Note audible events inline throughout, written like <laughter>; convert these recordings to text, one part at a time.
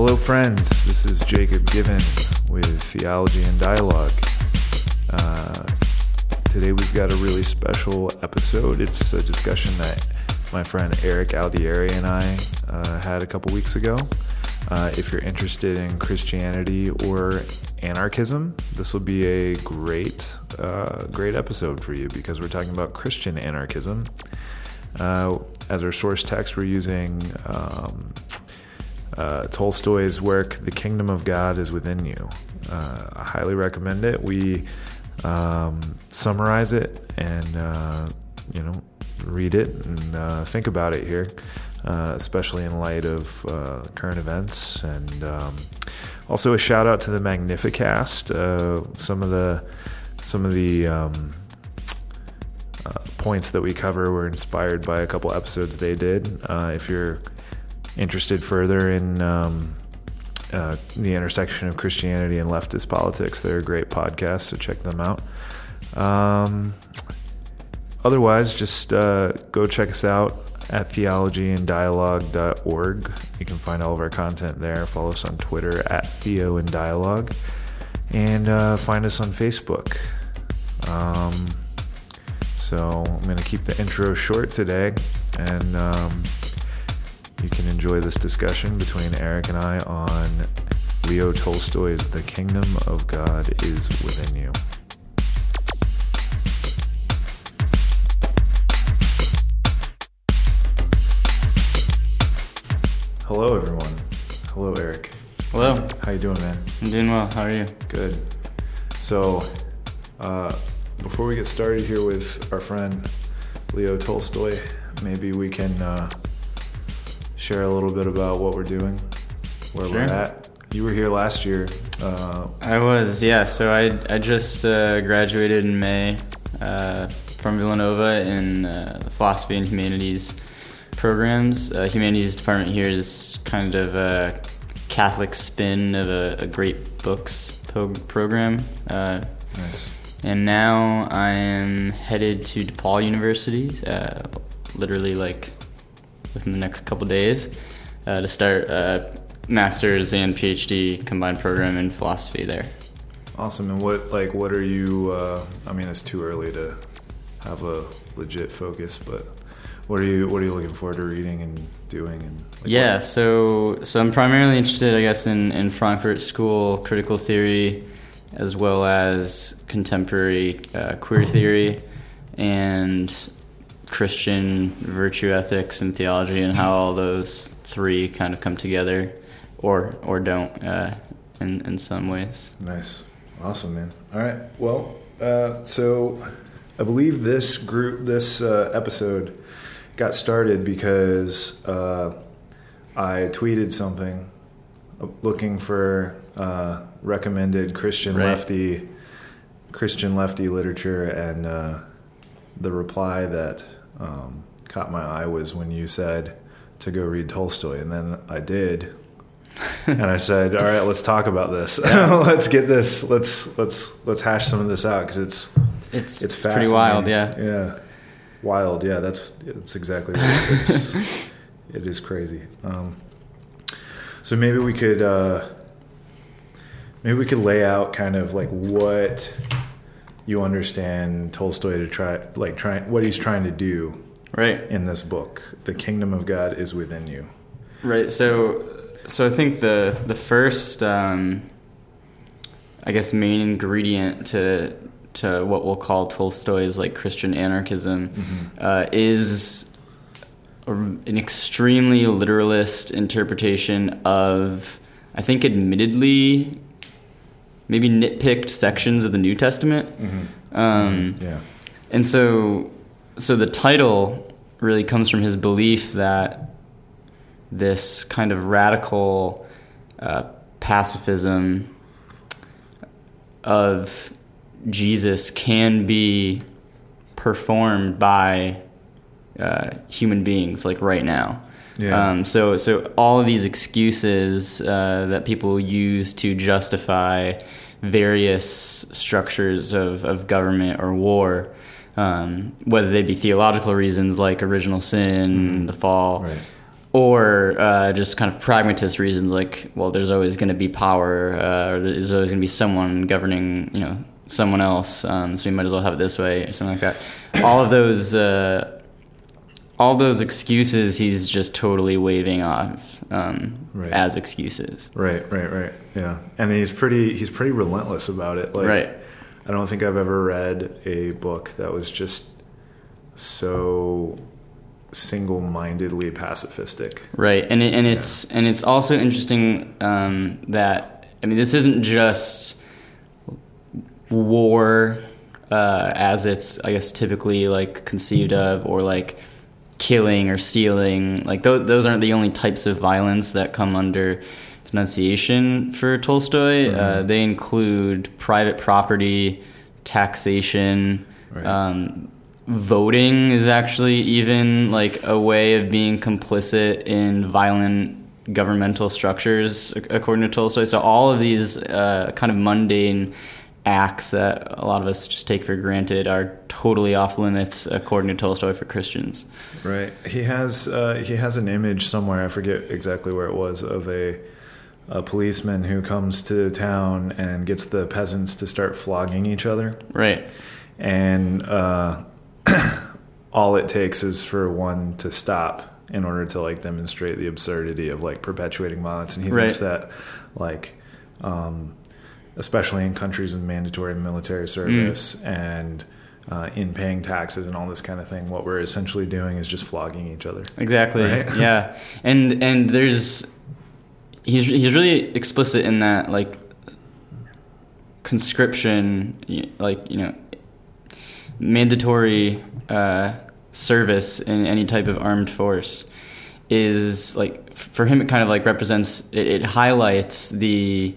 Hello, friends. This is Jacob Given with Theology and Dialogue. Uh, today we've got a really special episode. It's a discussion that my friend Eric Aldieri and I uh, had a couple weeks ago. Uh, if you're interested in Christianity or anarchism, this will be a great, uh, great episode for you because we're talking about Christian anarchism. Uh, as our source text, we're using um, uh, Tolstoy's work, The Kingdom of God is Within You. Uh, I highly recommend it. We um, summarize it and, uh, you know, read it and uh, think about it here, uh, especially in light of uh, current events. And um, also a shout out to the Magnificast. some of the some of the um, points that we cover were inspired by a couple episodes they did. if you're interested further in um, uh, the intersection of Christianity and leftist politics, they're a great podcast, so check them out. Um, otherwise, just uh, go check us out at theologyanddialogue.org. You can find all of our content there. Follow us on Twitter at Theo and Dialogue, and uh, find us on Facebook. Um, so I'm going to keep the intro short today, and um, you can enjoy this discussion between Eric and I on Leo Tolstoy's The Kingdom of God is Within You. Hello, everyone. Hello, Eric. Hello. How you doing, man? I'm doing well. How are you? Good. So, uh, before we get started here with our friend Leo Tolstoy, maybe we can uh, share a little bit about what we're doing, where sure. we're at. You were here last year. Uh, I was, yeah. So I I just uh, graduated in May uh, from Villanova in uh, the philosophy and humanities programs. Uh, humanities department here is kind of a Catholic spin of a, a great books pro- program. Uh, nice. And now I am headed to DePaul University, literally like within the next couple days uh, to start a master's and PhD combined program in philosophy there. Awesome. And what like what are you? Uh, I mean, it's too early to have a legit focus, but what are you what are you looking forward to reading and doing and like yeah what? so so i'm primarily interested i guess in in frankfurt school critical theory as well as contemporary uh, queer theory and Christian virtue ethics and theology and how all those three kind of come together or or don't uh, in in some ways. Nice, awesome, man. All right, well, uh, so I believe this group, this uh, episode, got started because uh, I tweeted something looking for uh, recommended Christian right. lefty Christian lefty literature and uh, the reply that um, caught my eye was when you said to go read Tolstoy, and then I did, <laughs> and I said, "All right, let's talk about this. <laughs> let's get this. Let's let's let's hash some of this out because it's it's it's, it's pretty wild. Yeah, yeah, wild. Yeah, that's that's exactly right. It's <laughs> it is crazy. Um, so maybe we could uh, maybe we could lay out kind of like what you understand Tolstoy to try like trying what he's trying to do right in this book. The kingdom of God is within you. Right. So so I think the the first um, I guess main ingredient to to what we'll call Tolstoy's like Christian anarchism mm-hmm. uh, is a, an extremely literalist interpretation of I think admittedly maybe nitpicked sections of the New Testament. Mm-hmm. Um, mm-hmm. yeah. And so, so the title really comes from his belief that this kind of radical uh, pacifism of Jesus can be performed by uh, human beings, like right now. Yeah. Um, so, so all of these excuses uh, that people use to justify various structures of, of government or war, um, whether they be theological reasons like original sin, mm-hmm. the fall, right. or uh, just kind of pragmatist reasons like well there's always going to be power uh, or there's always going to be someone governing you know someone else um, so we might as well have it this way or something like that all of those uh, all those excuses he's just totally waving off um, Right. as excuses Right, right, right. Yeah, and he's pretty he's pretty relentless about it. Like, Right. I don't think I've ever read a book that was just so single-mindedly pacifistic. Right, and it, and it's and it's also interesting um, that I mean this isn't just war uh, as it's I guess typically like conceived of or like killing or stealing like th- those aren't the only types of violence that come under denunciation for Tolstoy. Uh, they include private property, taxation. Right. Um, voting is actually even like a way of being complicit in violent governmental structures according to tolstoy so all of these uh, kind of mundane acts that a lot of us just take for granted are totally off limits according to tolstoy for christians Right. He has uh, he has an image somewhere. I forget exactly where it was of a a policeman who comes to town and gets the peasants to start flogging each other. right and uh, <clears throat> all it takes is for one to stop in order to like demonstrate the absurdity of like perpetuating violence and he thinks that like um, especially in countries with mandatory military service and uh, in paying taxes and all this kind of thing what we're essentially doing is just flogging each other Exactly. Right? <laughs> Yeah, and and there's he's he's really explicit in that like conscription, like you know, mandatory uh, service in any type of armed force is like for him it kind of like represents it, it highlights the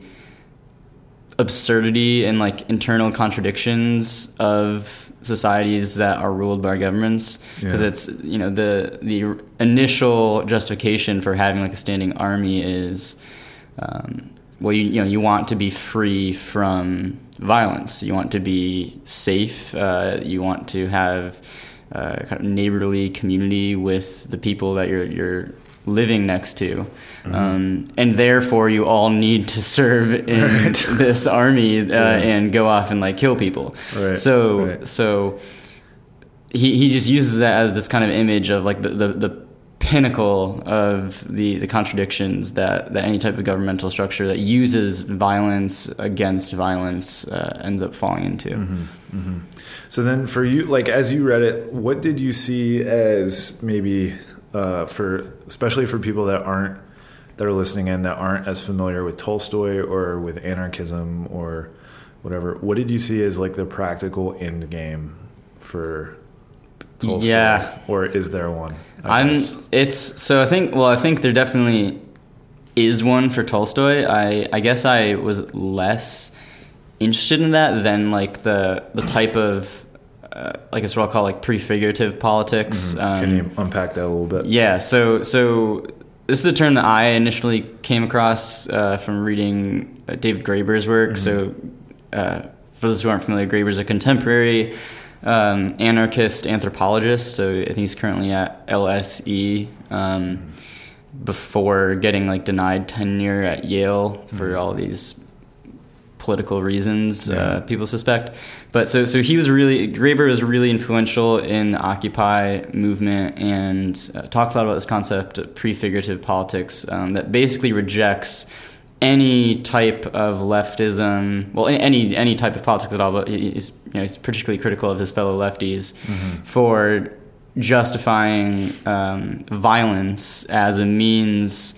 absurdity and like internal contradictions of societies that are ruled by governments. Because Yeah. it's you know the the initial justification for having like a standing army is um, well you you know you want to be free from violence. You want to be safe. Uh, you want to have uh, kind of neighborly community with the people that you're you're living next to um, and therefore you all need to serve <laughs> in Right. this army uh, Yeah. and go off and like kill people Right, so right. so he he just uses that as this kind of image of like the, the, the pinnacle of the, the contradictions that, that any type of governmental structure that uses violence against violence uh, ends up falling into. Mm-hmm. So then, for you, like as you read it, what did you see as maybe uh, for, especially for people that aren't that are listening in that aren't as familiar with Tolstoy or with anarchism or whatever? What did you see as like the practical end game for Tolstoy? Yeah. or is there one? I I'm guess. it's so I think well I think there definitely is one for Tolstoy. I I guess I was less interested in that than like the the type of uh, like it's what I'll call like prefigurative politics. Um, Can you unpack that a little bit? Yeah, so so this is a term that I initially came across uh, from reading uh, David Graeber's work. So uh, for those who aren't familiar, Graeber's a contemporary um, anarchist anthropologist. So I think he's currently at LSE. Um, before getting like denied tenure at Yale for all these political reasons Yeah. uh, people suspect. But so so he was really Graeber was really influential in the Occupy movement and uh, talks a lot about this concept of prefigurative politics um, that basically rejects any type of leftism, well, any any type of politics at all. But he- he's you know he's particularly critical of his fellow lefties for justifying um, violence as a means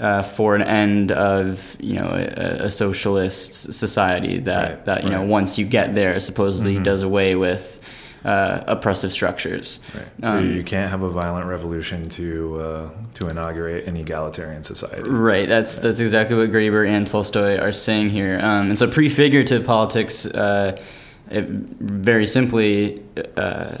uh, for an end of you know a, a socialist society that Right, that you know once you get there supposedly does away with uh, oppressive structures. Right. So Um, you can't have a violent revolution to uh, to inaugurate an egalitarian society. Right. That's that's exactly what Graeber and Tolstoy are saying here. Um, and so prefigurative politics, uh, it very simply, uh,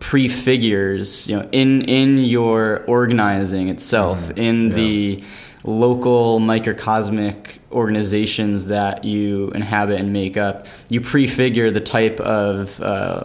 prefigures you know in in your organizing itself in Yeah. the local microcosmic organizations that you inhabit and make up you prefigure the type of uh,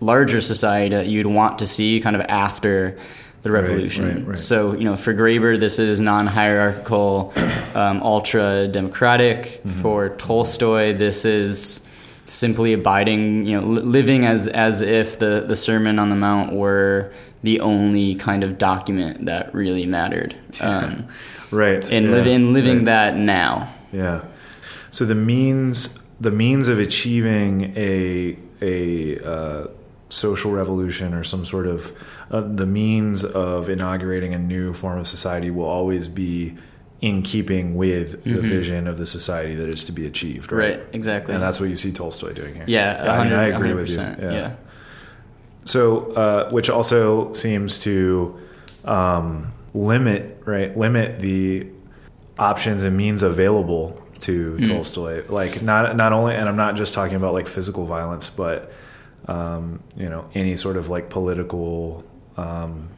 larger society that you'd want to see kind of after the Right, revolution. right, right. So, you know, for Graeber, this is non hierarchical, um, ultra democratic. Mm-hmm. For Tolstoy, this is simply abiding, you know, li- living as, as if the, the Sermon on the Mount were the only kind of document that really mattered. <laughs> Um, Right. and, yeah, live, and living right. that now. Yeah. So the means the means of achieving a a uh, social revolution or some sort of uh, the means of inaugurating a new form of society will always be in keeping with the vision of the society that is to be achieved. Right. Mm-hmm. Right, exactly. And that's what you see Tolstoy doing here. yeah, I, mean, I agree with you. 100%, yeah. So, uh, which also seems to um, limit, right? Limit the options and means available to Mm. Tolstoy. Like not not only, and I'm not just talking about like physical violence, but um, you know any sort of like political um,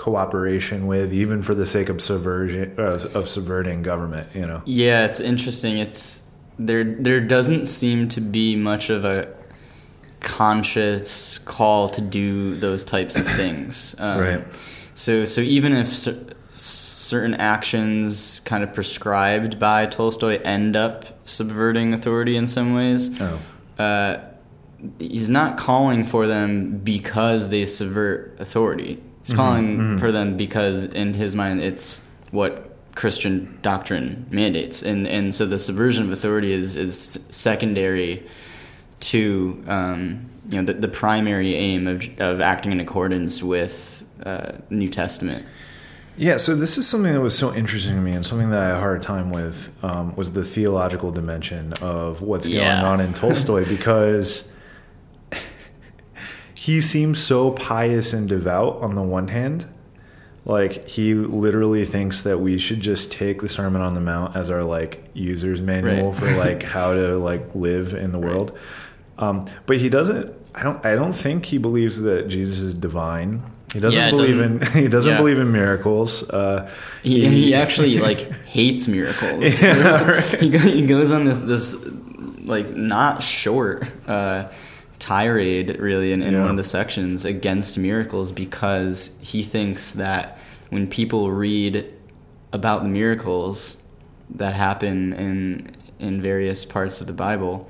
cooperation with, even for the sake of subversion of, of subverting government. You know. Yeah, it's interesting. It's there. There doesn't seem to be much of a conscious call to do those types of things. <clears throat> Um, Right. So, so even if cer- certain actions kind of prescribed by Tolstoy end up subverting authority in some ways, Oh. uh, he's not calling for them because they subvert authority. He's calling for them because, in his mind, it's what Christian doctrine mandates, and and so the subversion of authority is is secondary to um, you know the, the primary aim of of acting in accordance with uh, New Testament. Yeah, so this is something that was so interesting to me, and something that I had a hard time with um, was the theological dimension of what's Yeah. going on in Tolstoy <laughs> because he seems so pious and devout on the one hand. Like he literally thinks that we should just take the Sermon on the Mount as our like user's manual Right. for like how to like live in the world. Um, but he doesn't. I don't. I don't think he believes that Jesus is divine. He doesn't Yeah, believe in. doesn't- <laughs> He doesn't yeah. believe in miracles. Uh, He, and he actually like hates miracles. <laughs> Yeah, There's- right. he, he goes on this this like not short uh, tirade really in, in Yeah. one of the sections against miracles because he thinks that when people read about the miracles that happen in in various parts of the Bible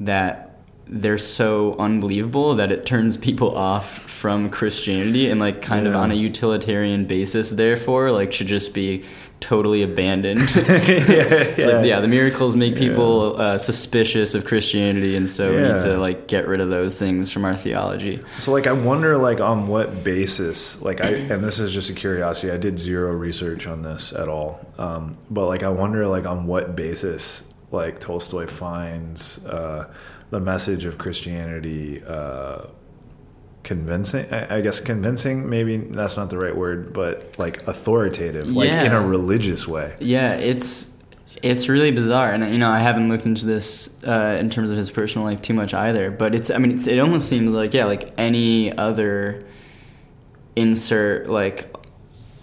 that they're so unbelievable that it turns <laughs> people off from Christianity and like kind of on a utilitarian basis therefore like should just be totally abandoned. <laughs> <laughs> yeah, It's yeah. like, yeah, the miracles make people uh, suspicious of Christianity, and so we need to like get rid of those things from our theology. So like I wonder like on what basis like I and this is just a curiosity I did zero research on this at all um, but like I wonder like on what basis like Tolstoy finds uh, the message of Christianity uh, convincing I, I guess convincing maybe that's not the right word but like authoritative like Yeah. in a religious way Yeah, it's it's really bizarre, and you know I haven't looked into this uh, in terms of his personal life too much either. But it's I mean it's, it almost seems like yeah like any other insert like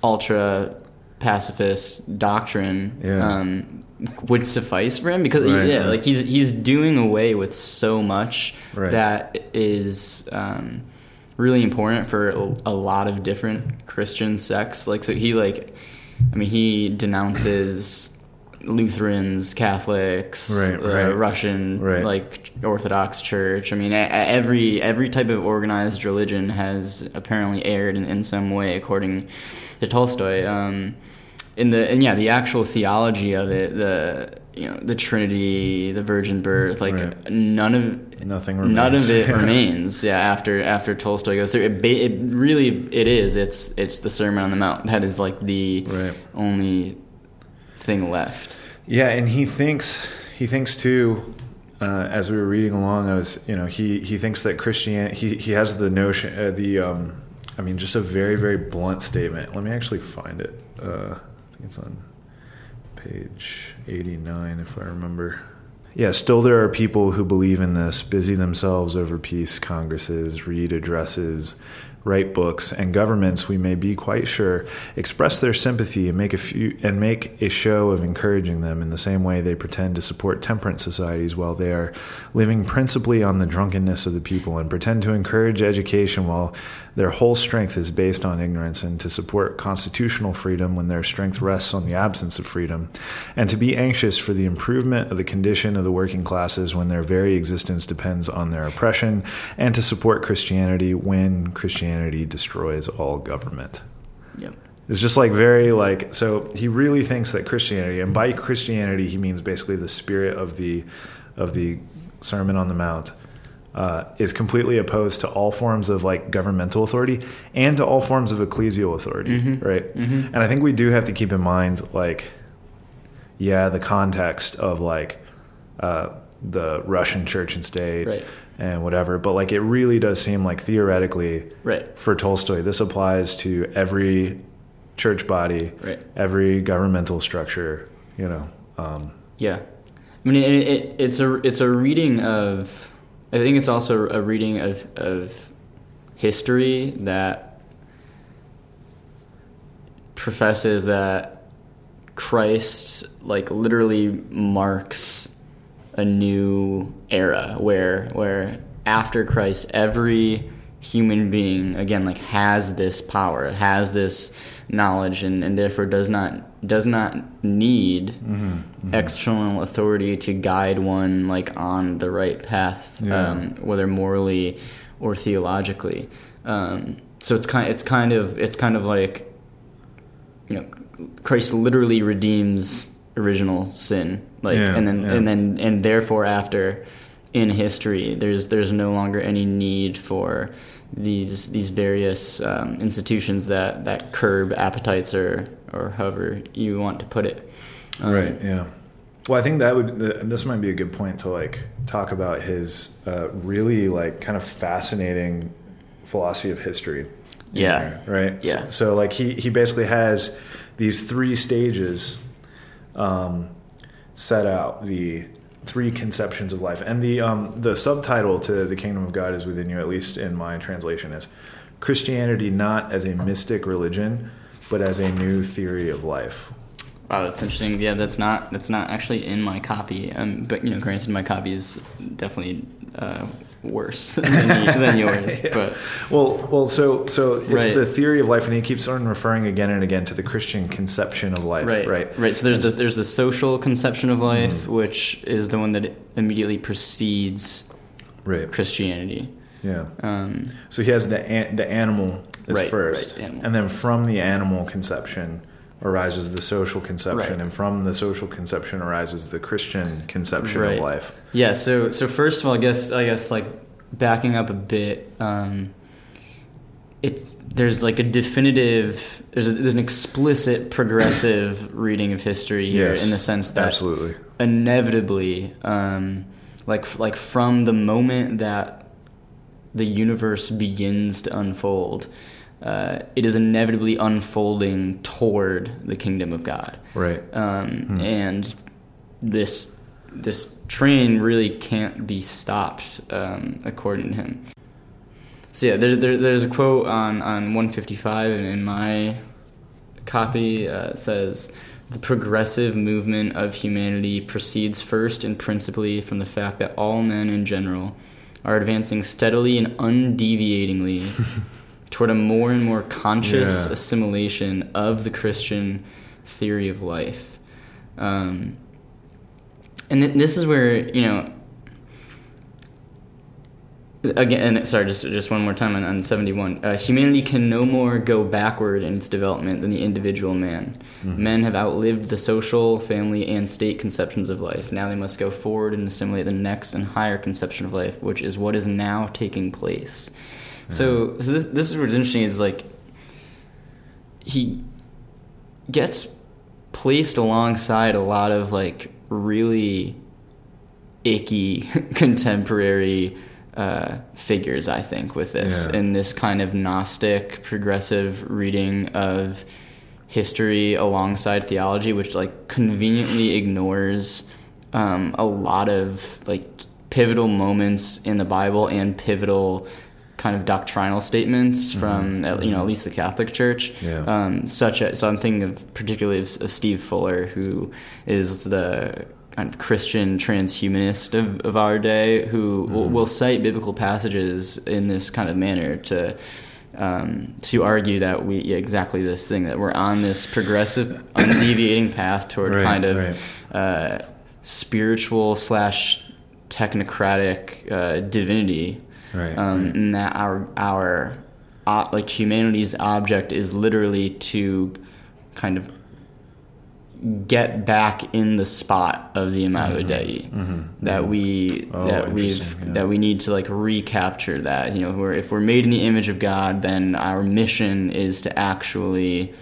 ultra pacifist doctrine Yeah. um, would suffice for him because Right, yeah right. like he's he's doing away with so much Right. that is um, really important for a, lot of different Christian sects. Like, so he like, I mean, he denounces Lutherans, Catholics, Right, uh, right. Russian, Right. like Orthodox Church. I mean, every every type of organized religion has apparently erred in, in some way, according to Tolstoy. Um, in the and yeah, the actual theology of it, the you know the Trinity, the Virgin Birth, like Right. none of Nothing remains. None of it <laughs> remains. Yeah, after after Tolstoy goes through it, ba- it really it is. It's it's the Sermon on the Mount that is like the Right. only thing left. Yeah, and he thinks he thinks too. Uh, as we were reading along, I was you know he he thinks that Christian he he has the notion uh, the um, I mean just a very very blunt statement. Let me actually find it. Uh, I think it's on page eighty nine if I remember. Yeah, still there are people who believe in this, busy themselves over peace congresses, read addresses, write books, and governments, we may be quite sure, express their sympathy and make a few and make a show of encouraging them in the same way they pretend to support temperance societies while they are living principally on the drunkenness of the people, and pretend to encourage education while their whole strength is based on ignorance, and to support constitutional freedom when their strength rests on the absence of freedom, and to be anxious for the improvement of the condition of the working classes when their very existence depends on their oppression, and to support Christianity when Christianity destroys all government. Yep. It's just like very like so he really thinks that Christianity and by Christianity he means basically the spirit of the of the Sermon on the Mount uh, is completely opposed to all forms of like governmental authority and to all forms of ecclesial authority, Mhm. right? Mhm. And I think we do have to keep in mind like yeah, the context of like uh, the Russian church and state Right. And whatever, but like it really does seem like theoretically Right. for Tolstoy, this applies to every church body, Right. every governmental structure. You know, um, Yeah, I mean, it, it, it's a it's a reading of. I think it's also a reading of of history that professes that Christ like literally marks a new era where where after Christ every human being again like has this power has this knowledge and, and therefore does not does not need external authority to guide one like on the right path Yeah. um, whether morally or theologically. Um, so it's kind it's kind of it's kind of like you know Christ literally redeems original sin like Yeah, and then yeah. and then and therefore after in history there's there's no longer any need for these these various um, institutions that that curb appetites or or however you want to put it Um, right? Yeah. Well, I think that would th- this might be a good point to like talk about his uh, really like kind of fascinating philosophy of history. Yeah. there, right. Yeah. So, so, like he he basically has these three stages um, set out the three conceptions of life and the um, the subtitle to the kingdom of god is within you at least in my translation is christianity not as a mystic religion but as a new theory of life Wow, that's interesting. Yeah, that's not that's not actually in my copy. Um, but you know, granted, my copy is definitely uh, worse than, than yours. <laughs> Yeah. But well well so so it's Right. the theory of life and he keeps on referring again and again to the christian conception of life right, right right. So there's the there's the social conception of life, Mm-hmm. which is the one that immediately precedes right Christianity. yeah Um, So he has the an- the animal is Right, first, right, animal. and then from the animal conception arises the social conception, Right. and from the social conception arises the Christian conception Right. of life. Yeah. So so first of all, I guess I guess like backing up a bit, um, it's there's like a definitive there's a, there's an explicit progressive <coughs> reading of history here Yes, in the sense that Absolutely, inevitably, um, like like from the moment that the universe begins to unfold. Uh, it is inevitably unfolding toward the kingdom of God right? um, and this this train really can't be stopped um, according to him. So yeah, there, there, there's a quote on on 155 and in my copy uh, says the progressive movement of humanity proceeds first and principally from the fact that all men in general are advancing steadily and undeviatingly <laughs> toward a more and more conscious Yeah. assimilation of the Christian theory of life. Um, and th- this is where, you know, again, sorry, just just one more time on, on 71. Uh, humanity can no more go backward in its development than the individual man. Men have outlived the social, family, and state conceptions of life. Now they must go forward and assimilate the next and higher conception of life, which is what is now taking place. So, so this, this is what's interesting is like he gets placed alongside a lot of like really icky <laughs> contemporary uh, figures. I think with this Yeah. in this kind of gnostic progressive reading of history alongside theology, which like conveniently ignores um, a lot of like pivotal moments in the Bible and pivotal kind of doctrinal statements from uh, you know at least the Catholic Church. Mm-hmm. Yeah. Um, such as so I'm thinking of particularly of, of Steve Fuller, who is the kind of Christian transhumanist of, of our day, who will, Mm-hmm. will cite biblical passages in this kind of manner to. Um, to argue that we yeah, exactly this thing that we're on this progressive, <coughs> undeviating path toward Right, kind of right. uh, spiritual slash technocratic uh, divinity, Right, um, right. and that our our uh, like humanity's object is literally to kind of get back in the spot of the Imago Dei that we Mm-hmm. Oh, that we've yeah. that we need to like recapture that you know where if we're made in the image of God then our mission is to actually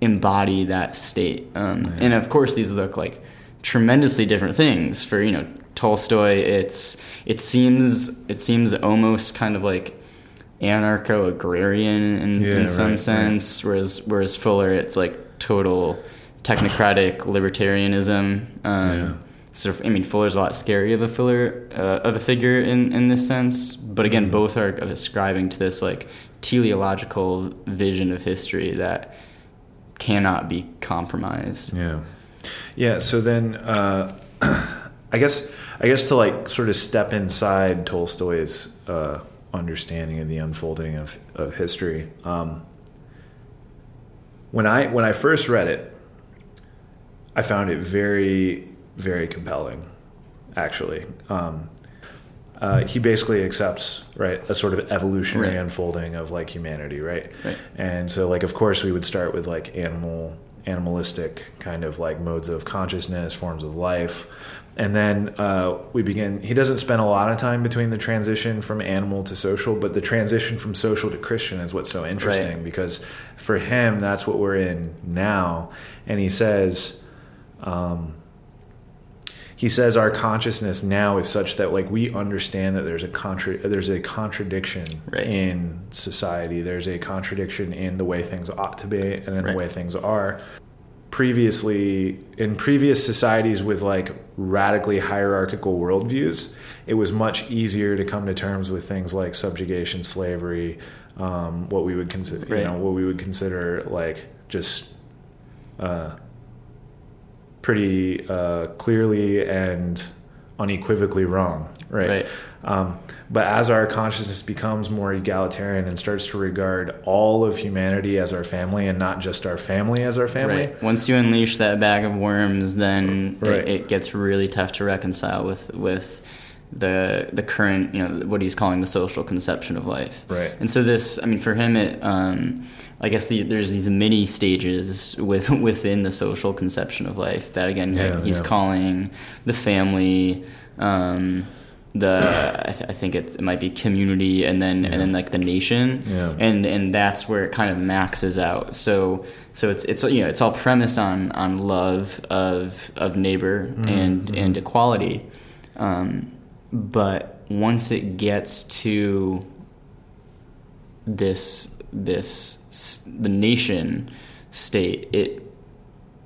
embody that state um, and of course these look like tremendously different things for you know Tolstoy it's it seems it seems almost kind of like anarcho agrarian in, Yeah, in some right, sense whereas whereas Fuller it's like total technocratic libertarianism um, Yeah. sort of I mean Fuller's a lot scary of a filler uh, of a figure in in this sense but again Mm-hmm. both are ascribing to this like teleological vision of history that cannot be compromised Yeah, yeah. So then, uh, <clears throat> I guess, I guess to like sort of step inside Tolstoy's uh, understanding of the unfolding of, of history. Um, when I when I first read it, I found it very very compelling. Actually, um, uh, he basically accepts right a sort of evolutionary Right. unfolding of like humanity, right? Right. And so, like, of course, we would start with like animal, animalistic kind of like modes of consciousness, forms of life, and then uh, we begin. He doesn't spend a lot of time between the transition from animal to social, but the transition from social to Christian is what's so interesting Right. because for him, that's what we're in now. And he says, um, he says our consciousness now is such that like we understand that there's a contra- there's a contradiction Right. in society there's a contradiction in the way things ought to be and in Right. the way things are previously in previous societies with like radically hierarchical worldviews it was much easier to come to terms with things like subjugation slavery um, what we would consider you know what we would consider like just uh, pretty uh, clearly and unequivocally wrong, right? Right. Um, but as our consciousness becomes more egalitarian and starts to regard all of humanity as our family and not just our family as our family, Right. Once you unleash that bag of worms, then Right. it, it gets really tough to reconcile with with the the current, you know, what he's calling the social conception of life. Right. And so this, I mean, for him, it, um, I guess the, there's these mini stages with <laughs> within the social conception of life that again Yeah, he's yeah. calling the family. Um, the I, th- I think it's, it might be community and then Yeah. and then like the nation Yeah. and and that's where it kind of maxes out so so it's it's you know it's all premised on on love of of neighbor Mm-hmm, and and equality um, but once it gets to this this the nation state it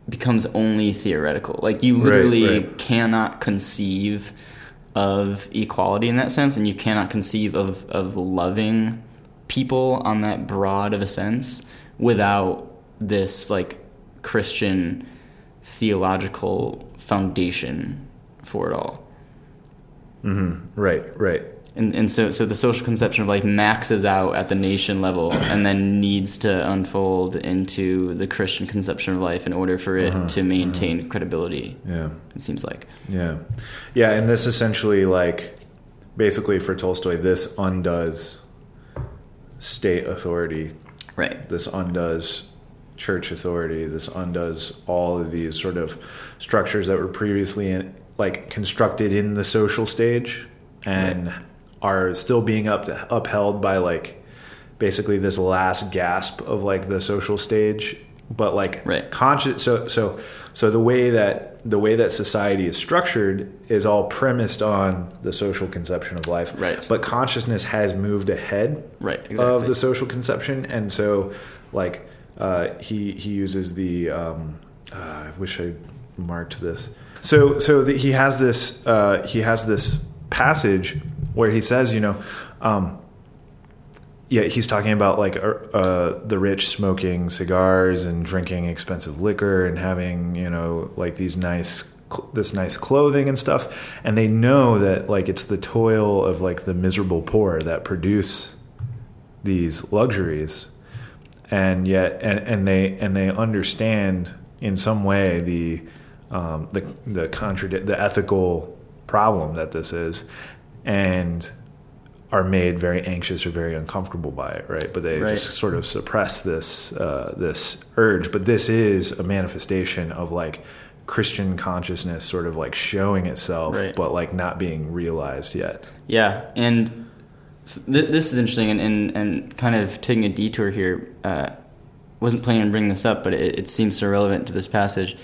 becomes only theoretical like you Right, literally right. cannot conceive of equality in that sense and you cannot conceive of of loving people on that broad of a sense without this like christian theological foundation for it all Mm-hmm. right, right, and and so so the social conception of life maxes out at the nation level and then needs to unfold into the Christian conception of life in order for it Uh-huh, to maintain credibility. yeah. It seems like Yeah. Yeah, and this essentially like basically for Tolstoy this undoes state authority. right, This undoes church authority. This undoes all of these sort of structures that were previously in, like constructed in the social stage and are still being up upheld by like basically this last gasp of like the social stage. But like Right. conscious so so so the way that the way that society is structured is all premised on the social conception of life. Right. but consciousness has moved ahead right, of the social conception. And so like uh, he he uses the um, uh, I wish I marked this so so the, he has this uh, he has this passage where he says you know um, yeah, he's talking about like uh, the rich smoking cigars and drinking expensive liquor and having you know like these nice this nice clothing and stuff. And they know that like it's the toil of like the miserable poor that produce these luxuries. And yet and, and they and they understand in some way the um, the the contradict the ethical problem that this is and are made very anxious or very uncomfortable by it, right? But they right. just sort of suppress this uh, this urge. But this is a manifestation of like Christian consciousness, sort of like showing itself, right. but like not being realized yet. Yeah, and th- this is interesting, and, and, and kind of taking a detour here. Uh, wasn't planning on bringing this up, but it, it seems so relevant to this passage.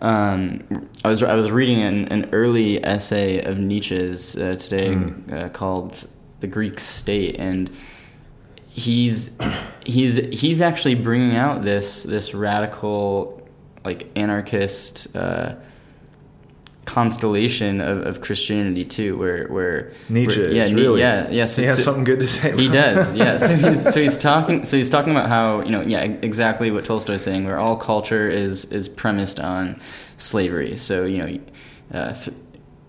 Um, I was I was reading an, an early essay of Nietzsche's uh, today mm. uh, called the Greek state, and he's he's he's actually bringing out this this radical like anarchist uh, constellation of, of Christianity too, where where Nietzsche where, yeah, really yeah yeah so, he has so, something good to say. he does yeah. So <laughs> he's so he's talking so he's talking about how you know yeah exactly what Tolstoy's saying, where all culture is is premised on slavery. So you know. Uh, th-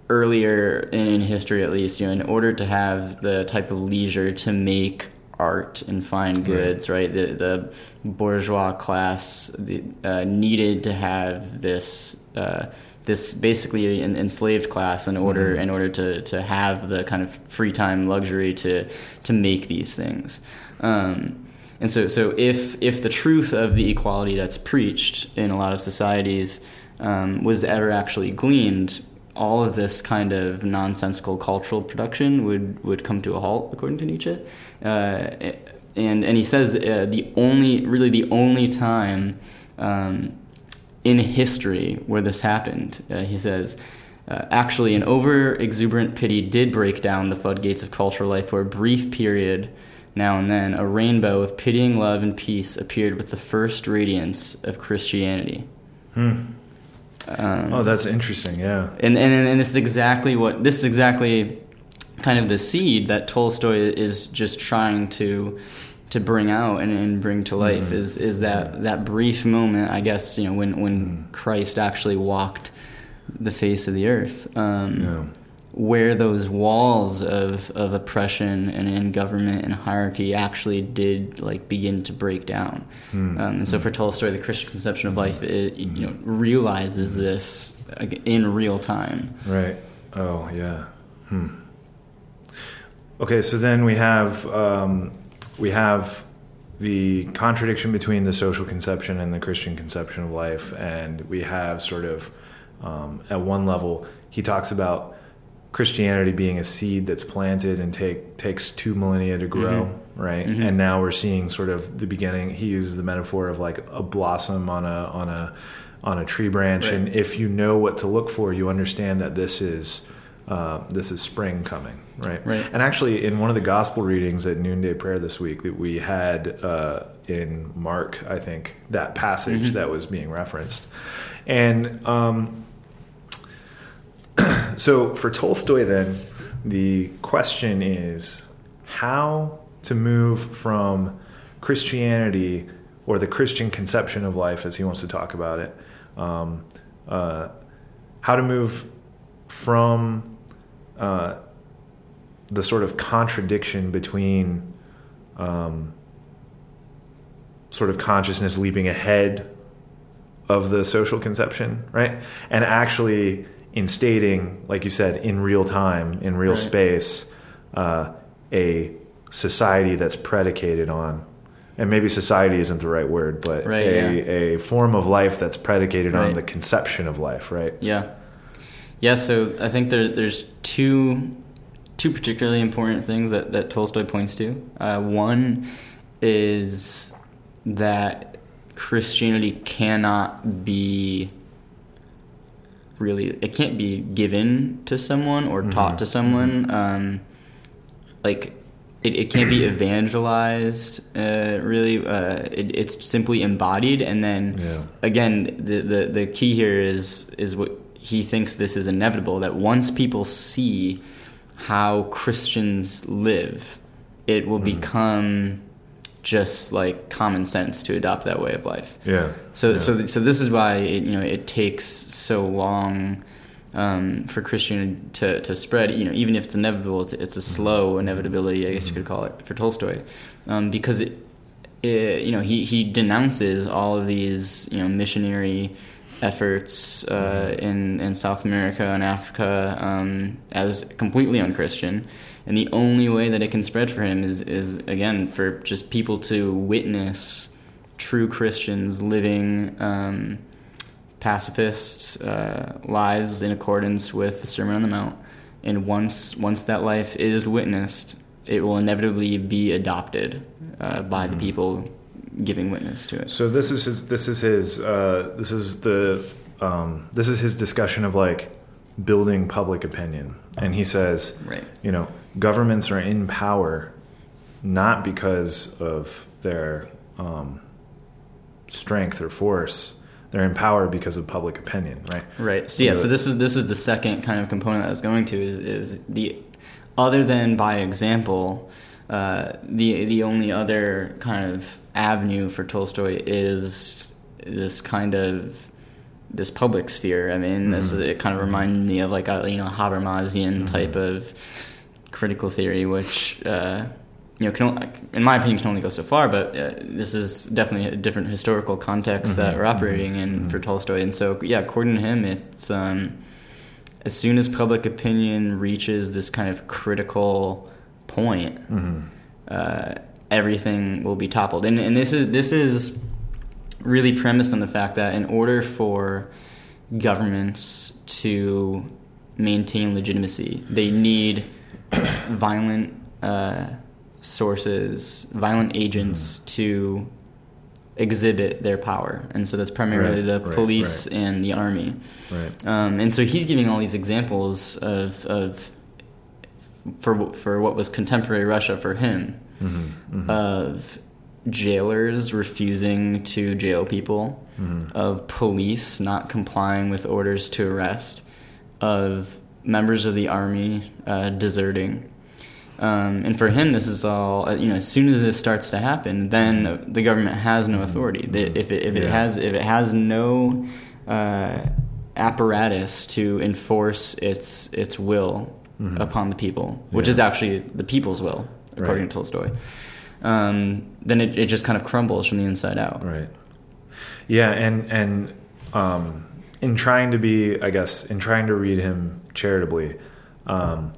earlier in, in history at least you know in order to have the type of leisure to make art and fine goods right, right? the the bourgeois class the, uh, needed to have this uh, this basically an enslaved class in order mm-hmm. in order to, to have the kind of free time luxury to to make these things um, and so so if if the truth of the equality that's preached in a lot of societies um, was ever actually gleaned all of this kind of nonsensical cultural production would, would come to a halt, according to Nietzsche. Uh, and, and he says that, uh, the only, really the only time um, in history where this happened, uh, he says, uh, actually, an over exuberant pity did break down the floodgates of cultural life for a brief period now and then. A rainbow of pitying love and peace appeared with the first radiance of Christianity. Hmm. Um, oh, that's interesting. Yeah. And, and and this is exactly what this is exactly kind of the seed that Tolstoy is just trying to to bring out and, and bring to life mm-hmm. is is that that brief moment I guess you know when when mm-hmm. Christ actually walked the face of the earth um, yeah where those walls of, of oppression and in government and hierarchy actually did like begin to break down. Mm. Um, and so for Tolstoy, the Christian conception of life, it, you know, realizes this in real time. Right. Oh yeah. Hmm. Okay, so then we have um, we have the contradiction between the social conception and the Christian conception of life, and we have sort of um, at one level he talks about Christianity being a seed that's planted and take takes two millennia to grow, mm-hmm. right? Mm-hmm. And now we're seeing sort of the beginning. He uses the metaphor of like a blossom on a on a on a tree branch, right. and if you know what to look for, you understand that this is uh, this is spring coming, right? Right. And actually, in one of the gospel readings at noonday prayer this week, that we had uh, in Mark, I think that passage mm-hmm. that was being referenced, and. Um, <clears throat> so for Tolstoy, then, the question is how to move from Christianity or the Christian conception of life, as he wants to talk about it, um, uh, how to move from uh, the sort of contradiction between um, sort of consciousness leaping ahead of the social conception, right? And actually instating, like you said, in real time, in real right. space, uh, a society that's predicated on, and maybe society isn't the right word, but right, a, yeah. a form of life that's predicated right. on the conception of life, right? Yeah. Yeah, so I think there, there's two two particularly important things that, that Tolstoy points to. Uh, one is that Christianity cannot be really it can't be given to someone or taught mm-hmm. to someone um, like it, it can't be <clears throat> evangelized uh, really uh, it, it's simply embodied and then yeah. again the, the the key here is is what he thinks this is inevitable that once people see how Christians live it will Mm. become just like common sense to adopt that way of life. Yeah. So Yeah. so so this is why it, you know it takes so long um, for Christianity to, to spread. You know, even if it's inevitable, it's, it's a slow inevitability. I guess you could call it for Tolstoy, um, because it, it you know he he denounces all of these you know missionary efforts uh, in in South America and Africa um, as completely unchristian. And the only way that it can spread for him is, is again for just people to witness true Christians living um, pacifist uh, lives in accordance with the Sermon on the Mount. And once once that life is witnessed, it will inevitably be adopted uh, by the people giving witness to it. So this is his. This is his. Uh, this is the. Um, this is his discussion of like building public opinion, and he says, Right. you know, governments are in power not because of their um, strength or force. They're in power because of public opinion, right? Right. So yeah. So this is this is the second kind of component that I was going to is is the other than by example. Uh, the the only other kind of avenue for Tolstoy is this kind of this public sphere. I mean, this Mhm. it kind of reminded me of like a you know Habermasian Mhm. type of critical theory, which uh, you know can only, in my opinion can only go so far. But uh, this is definitely a different historical context that Mhm. we're operating in Mhm. for Tolstoy. And so yeah, according to him, it's um, as soon as public opinion reaches this kind of critical point, Mhm. uh, everything will be toppled. And, and this is this is really premised on the fact that in order for governments to maintain legitimacy, they need violent uh, sources, violent agents to exhibit their power. And so that's primarily Right, the right, police and the army. Right. Um, and so he's giving all these examples of, of for for what was contemporary Russia for him Mhm. Mhm. of jailers refusing to jail people, Mhm. of police not complying with orders to arrest, of members of the army uh, deserting. Um, and for him, this is all uh, you know. As soon as this starts to happen, then the government has no authority. They- If it, if it Yeah. has if it has no uh, apparatus to enforce its its will Mhm. upon the people, which Yeah. is actually the people's will, according Right. to Tolstoy, um, then it, it just kind of crumbles from the inside out. Right. Yeah, and and um, in trying to be, I guess, in trying to read him charitably, um,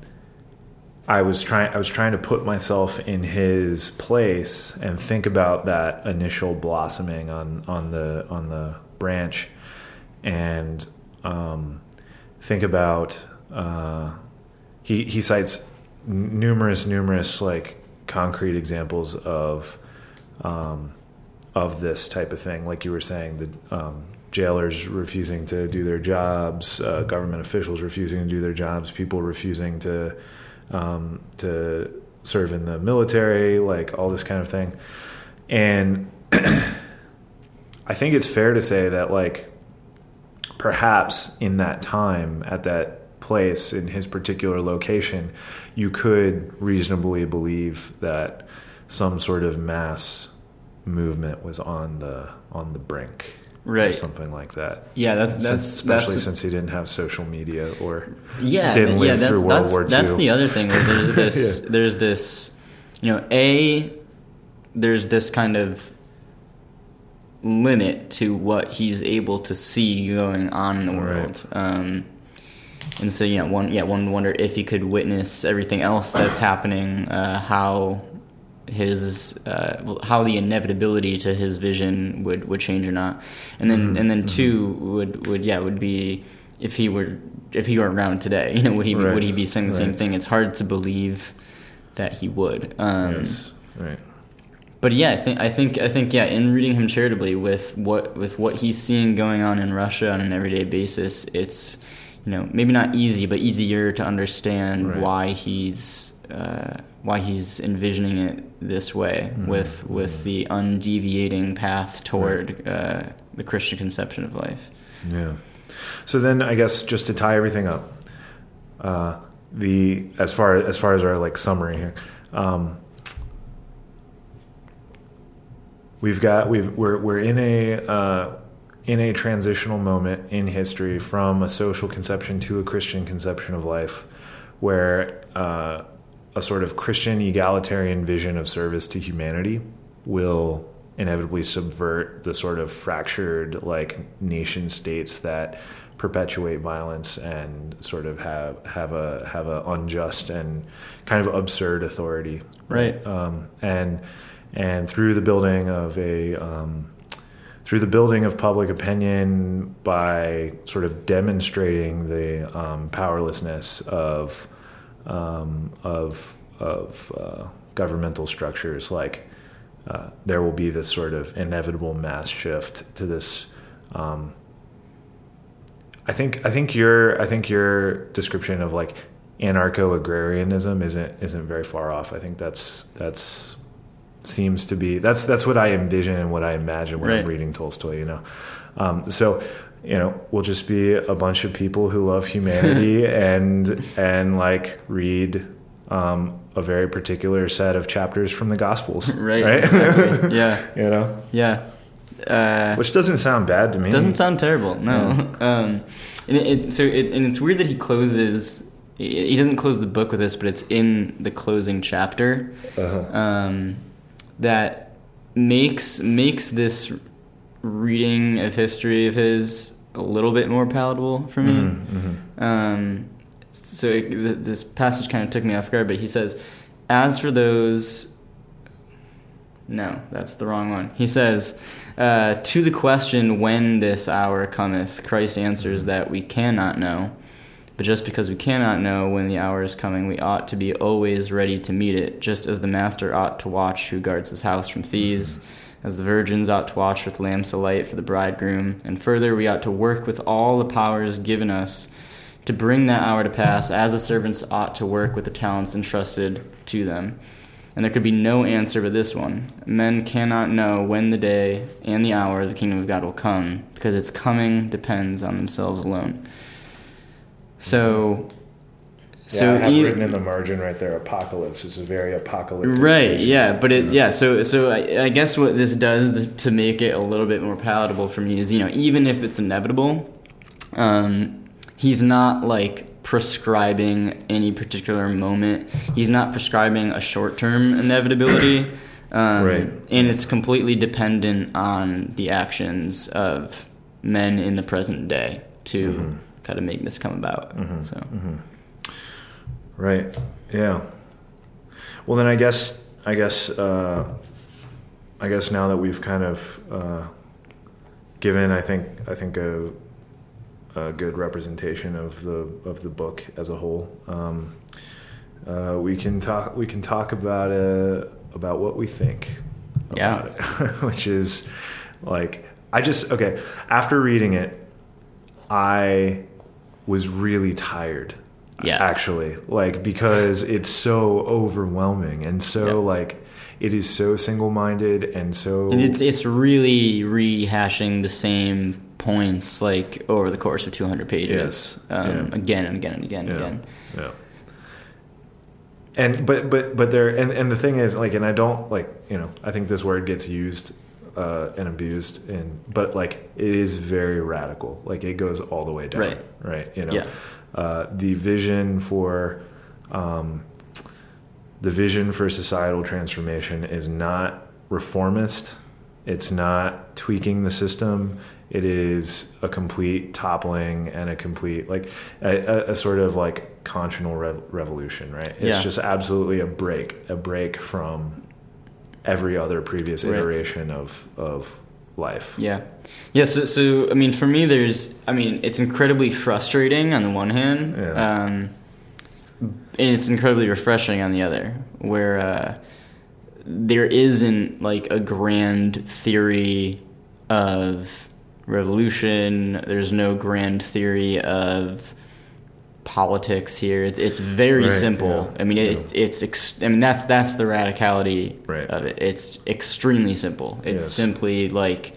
I was trying. I was trying to put myself in his place and think about that initial blossoming on on the on the branch, and um, think about. Uh, he he cites numerous numerous like concrete examples of um, of this type of thing. Like you were saying, the um, jailers refusing to do their jobs, uh, government officials refusing to do their jobs, people refusing to um, to serve in the military, like all this kind of thing. And <clears throat> I think it's fair to say that, like, perhaps in that time, at that place, in his particular location, you could reasonably believe that some sort of mass movement was on the on the brink or Right. something like that. Yeah, that, Since- that's especially that's, since he didn't have social media or yeah, didn't live yeah, that- through World that's, War That's the other thing. There's <laughs> this. Yeah. There's this. You know, a there's this kind of limit to what he's able to see going on in the Right. world. Um, and so, yeah, one yeah one wonder if he could witness everything else that's <coughs> happening, uh, how his uh, how the inevitability to his vision would, would change or not, and then Mhm, and then mhm. two would would yeah would be if he were if he were around today, <laughs> you know, would he be, Right, would he be saying the same thing? It's hard to believe that he would. Um, yes, right. but yeah, I think I think I think yeah, in reading him charitably with what with what he's seeing going on in Russia on an everyday basis, it's you know maybe not easy but easier to understand right. why he's uh, why he's envisioning it this way mm-hmm. with with mm-hmm. the undeviating path toward right. uh, the Christian conception of life. Yeah. So then, I guess just to tie everything up, uh, the as far as far as our like summary here, um, we've got we've we're we're in a uh, in a transitional moment in history from a social conception to a Christian conception of life, where uh, a sort of Christian egalitarian vision of service to humanity will inevitably subvert the sort of fractured like nation states that perpetuate violence and sort of have have a have a unjust and kind of absurd authority Right. um, and and through the building of a um, through the building of public opinion by sort of demonstrating the um, powerlessness of um, of of uh, governmental structures like uh, there will be this sort of inevitable mass shift to this um, I think I think your I think your description of like anarcho agrarianism isn't isn't very far off. I think that's that's seems to be that's that's what I envision and what I imagine when Right. I'm reading Tolstoy. You know, um, so you know we'll just be a bunch of people who love humanity <laughs> and and like read um, a very particular set of chapters from the Gospels. <laughs> Right. Right. Exactly. <laughs> yeah. you know, Yeah. Uh, which doesn't sound bad to me. Doesn't sound terrible, no. Um, and it, it, so it, and it's weird that he closes. He he doesn't close the book with this, but it's in the closing chapter Uh-huh. um, that makes makes this reading of history of his a little bit more palatable for me. Mhm, mhm. Um, so it, th- this passage kind of took me off guard, but he says, "As for those." No, that's the wrong one. He says, uh, "To the question when this hour cometh, Christ answers that we cannot know, but just because we cannot know when the hour is coming, we ought to be always ready to meet it, just as the master ought to watch who guards his house from thieves." Mm-hmm. As the virgins ought to watch with lamps alight for the bridegroom, and further, we ought to work with all the powers given us to bring that hour to pass, as the servants ought to work with the talents entrusted to them. And there could be no answer but this one. Men cannot know when the day and the hour the kingdom of God will come, because its coming depends on themselves alone. So, Yeah, so I have e- written in the margin right there. Apocalypse is a very apocalyptic. right vision, yeah but it yeah so so I, I guess what this does to make it a little bit more palatable for me is you know even if it's inevitable um he's not like prescribing any particular moment he's not prescribing a short-term inevitability <clears throat> um, Right. and it's completely dependent on the actions of men in the present day to Mhm. Kind of make this come about Mhm. so Mhm. Right. Yeah. Well, then I guess I guess uh, I guess now that we've kind of uh, given, I think I think a, a good representation of the of the book as a whole, um, uh, we can talk we can talk about uh, about what we think. Yeah. It, <laughs> which is like I just okay after reading it, I was really tired Yeah. actually like because it's so overwhelming and so Yeah. like it is so single-minded and so And it's it's really rehashing the same points like over the course of 200 pages, Yes. um, Yeah. again and again and again and again. yeah and but but but there and and the thing is like and i don't like you know i think this word gets used uh, and abused and but like it is very radical like it goes all the way down Right. right you know Yeah. uh, the vision for um, the vision for societal transformation is not reformist it's not tweaking the system it is a complete toppling and a complete like a, a, sort of like conscional rev- revolution right it's Yeah. just absolutely a break a break from every other previous Right. iteration of of life Yeah, yeah. So, so I mean, for me, there's, I mean, it's incredibly frustrating on the one hand, Yeah. um, and it's incredibly refreshing on the other, where uh, there isn't like a grand theory of revolution. There's no grand theory of politics here. It's it's very Right, simple. yeah, I mean, it, it's ex- I mean that's that's the radicality Right. of it. It's extremely simple. It's Yes. simply like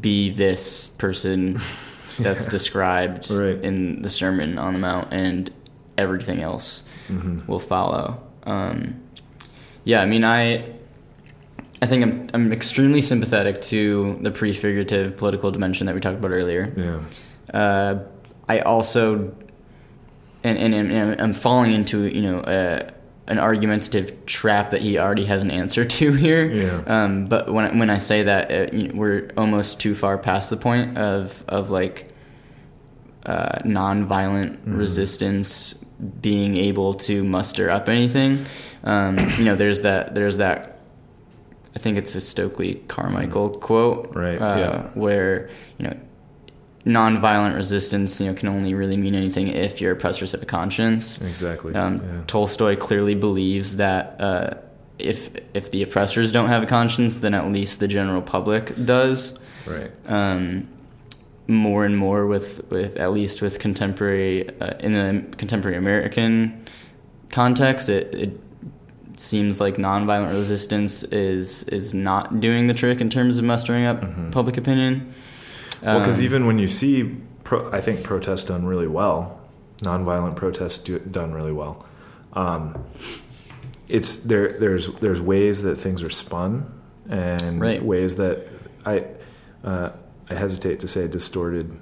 be this person <laughs> that's described Right. in the Sermon on the Mount, and everything else Mhm. will follow. Um, yeah, I mean, I I think I'm I'm extremely sympathetic to the prefigurative political dimension that we talked about earlier. Yeah. Uh, I also, and, and, and I'm falling into you know uh, an argumentative trap that he already has an answer <laughs> to here. Yeah. Um, but when I, when I say that, uh, you know, we're almost too far past the point of of like uh, nonviolent Mm-hmm. resistance being able to muster up anything. Um, you know, there's that there's that. I think it's a Stokely Carmichael quote, Right, Uh, yeah. Where you know, nonviolent resistance, you know, can only really mean anything if your oppressors have a conscience. Exactly. Um, yeah. Tolstoy clearly believes that uh, if if the oppressors don't have a conscience, then at least the general public does. Right. Um, more and more with, with at least with contemporary uh, in the contemporary American context, it, it seems like nonviolent resistance is is not doing the trick in terms of mustering up Mhm. public opinion. Well, because Um, even when you see, pro- I think protests done really well, nonviolent protests do, done really well. Um, it's there. There's there's ways that things are spun, and Right. ways that I uh, I hesitate to say distorted,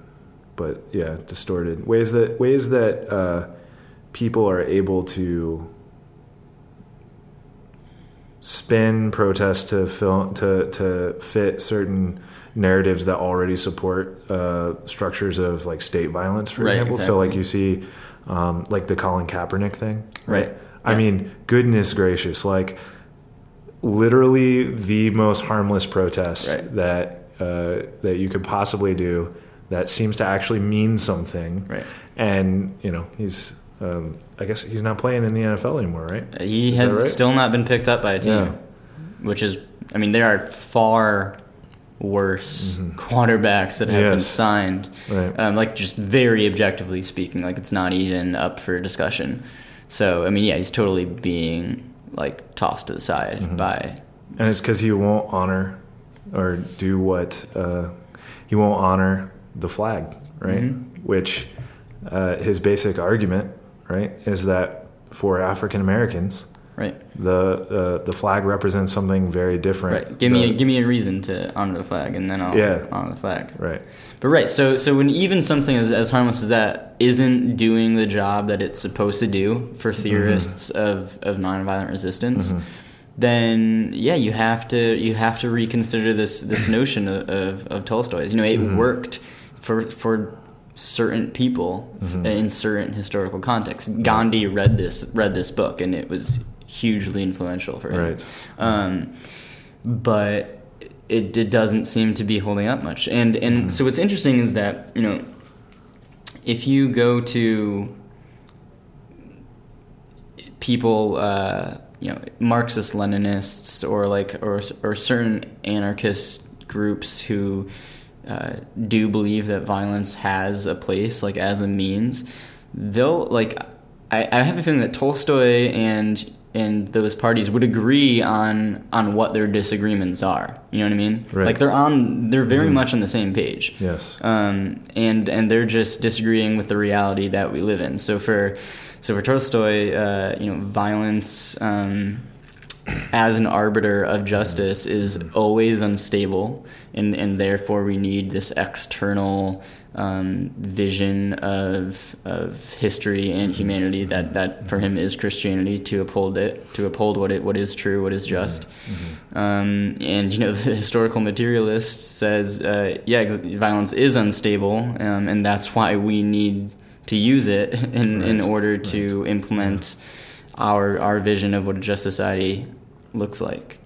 but yeah, distorted ways that ways that uh, people are able to spin protests to film to to fit certain narratives that already support uh, structures of like state violence, for Right, example. So like you see, um, like the Colin Kaepernick thing, Right. I Yeah. mean, goodness gracious, like literally the most harmless protest Right. that uh, that you could possibly do that seems to actually mean something. Right. And you know, he's um, I guess he's not playing in the NFL anymore, right? He Is has right? still not been picked up by a team, Yeah. which is, I mean, there are far worse quarterbacks that have been Mm-hmm. Signed. Right. Um, like just very objectively speaking, like it's not even up for discussion. So I mean, yeah, he's totally being like tossed to the side Mm-hmm. by. And it's because he won't honor or do what uh, he won't honor the flag, right? Mhm. Which uh, his basic argument, right, is that for African Americans, Right, the uh, the flag represents something very different. right. Give me a, give me a reason to honor the flag, and then I'll Yeah. honor the flag. right. But right, so so when even something as, as harmless as that isn't doing the job that it's supposed to do for mm-hmm. theorists of, of nonviolent resistance, mm-hmm. then yeah, you have to you have to reconsider this this <clears throat> notion of, of, of Tolstoy's. You know, it mm-hmm. worked for for certain people in certain historical contexts. Gandhi read this read this book, and it was hugely influential for him. Right. Um, but it, it doesn't seem to be holding up much. And and so what's interesting is that you know if you go to people, uh, you know, Marxist Leninists or like or or certain anarchist groups who uh, do believe that violence has a place, like as a means, they'll like. I, I have a feeling that Tolstoy and and those parties would agree on on what their disagreements are. You know what I mean? Right. Like they're on, they're very much on the same page Yes. um, and and they're just disagreeing with the reality that we live in. So for so for Tolstoy, uh, you know, violence um, as an arbiter of justice is always unstable, and and therefore we need this external um, vision of of history and humanity that that for him is Christianity to uphold it to uphold what it what is true, what is just. Um, and you know <laughs> the historical materialist says, uh, yeah, violence is unstable, um, and that's why we need to use it <laughs> in in order to implement our our vision of what a just society looks like.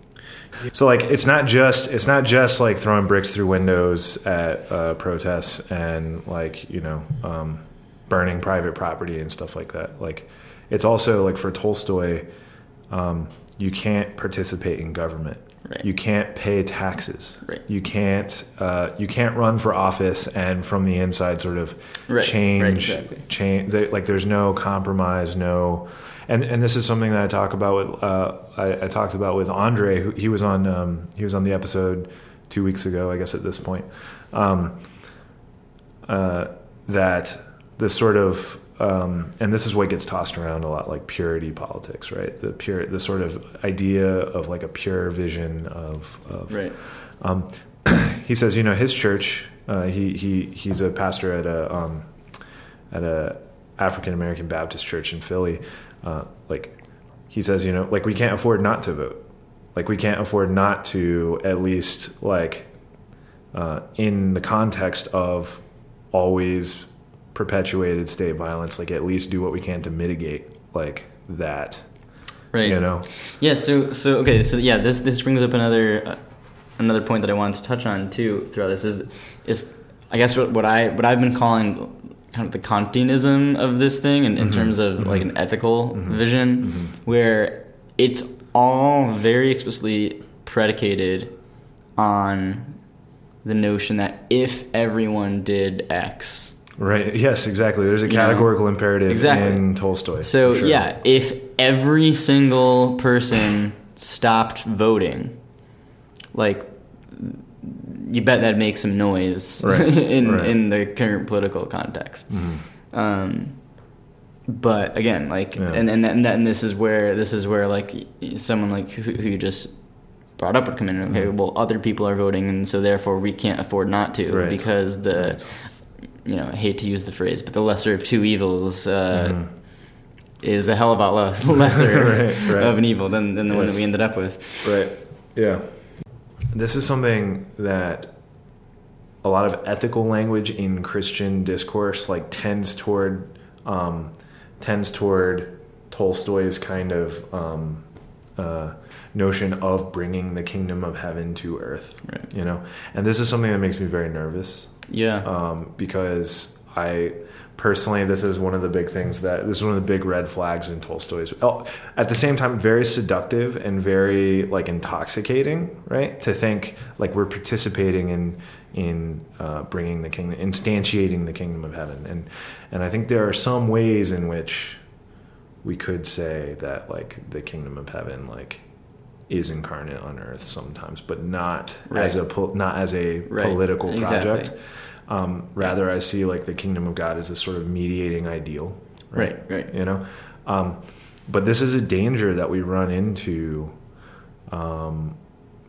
So like it's not just it's not just like throwing bricks through windows at uh, protests and like you know um, burning private property and stuff like that. Like it's also like for Tolstoy, um, you can't participate in government. Right. You can't pay taxes. Right. You can't uh, you can't run for office and from the inside sort of Right, right, change exactly. change. They, like there's no compromise, no. And, and this is something that I talk about with uh, I, I talked about with Andre. Who, he was on um, he was on the episode two weeks ago, I guess at this point. Um, uh, that this sort of um, and this is what gets tossed around a lot, like purity politics, right? The pure, the sort of idea of like a pure vision of, of Right. um, <clears throat> he says, you know, his church. Uh, he he he's a pastor at a um, at a African American Baptist church in Philly. Uh, like he says, you know, like we can't afford not to vote. Like we can't afford not to at least like uh, in the context of always perpetuated state violence. Like at least do what we can to mitigate like that. Right. You know. Yeah. So so okay. So yeah, this this brings up another uh, another point that I wanted to touch on too throughout this is is I guess what, what I what I've been calling kind of the Kantianism of this thing, in, in mm-hmm. terms of mm-hmm. like an ethical mm-hmm. vision, where it's all very explicitly predicated on the notion that if everyone did X, Right. <laughs> Yes. Exactly. There's a You know, categorical imperative exactly. in Tolstoy. So sure. yeah, if every single person stopped voting, like you bet that'd make some noise <laughs> Right, in right. in the current political context. Um, but again, like, Yeah. and and and, and this is where this is where like someone like who, who you just brought up would come in. Okay, well, other people are voting, and so therefore we can't afford not to Right. because the. You know I hate to use the phrase, but the lesser of two evils. Uh, Mhm. is a hell of a lot less, <laughs> lesser <laughs> Right, right. of an evil than, than the one that we ended up with. Right. Yeah. This is something that a lot of ethical language in Christian discourse like tends toward um, tends toward Tolstoy's kind of um, uh, notion of bringing the kingdom of heaven to earth. Right. You know, and this is something that makes me very nervous Yeah. um, because I personally, this is one of the big things that this is one of the big red flags in Tolstoy's. Oh, at the same time, very seductive and very like intoxicating, right? To think like we're participating in in uh, bringing the kingdom, instantiating the kingdom of heaven, and and I think there are some ways in which we could say that like the kingdom of heaven like is incarnate on earth sometimes but not as a po- not as a Right. political Exactly. project um, rather i see like the kingdom of god as a sort of mediating ideal right, right. you know um, but this is a danger that we run into um,